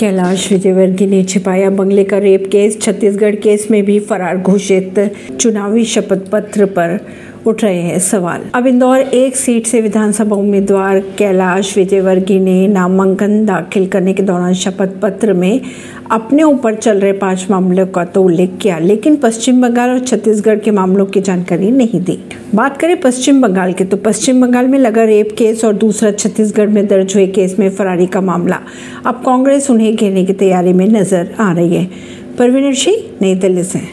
कैलाश विजयवर्गीय ने छिपाया बंगले का रेप केस, छत्तीसगढ़ केस में भी फरार घोषित, चुनावी शपथ पत्र पर उठ रहे हैं सवाल। अब इंदौर एक सीट से विधानसभा उम्मीदवार कैलाश विजयवर्गीय ने नामांकन दाखिल करने के दौरान शपथ पत्र में अपने ऊपर चल रहे पाँच मामलों का तो उल्लेख किया, लेकिन पश्चिम बंगाल और छत्तीसगढ़ के मामलों की जानकारी नहीं दी। बात करें पश्चिम बंगाल की तो पश्चिम बंगाल में लगा रेप केस और दूसरा छत्तीसगढ़ में दर्ज हुए केस में फरारी का मामला। अब कांग्रेस उन्हें घेरने की तैयारी में नज़र आ रही है। परवीन सिंह नई दिल्ली से।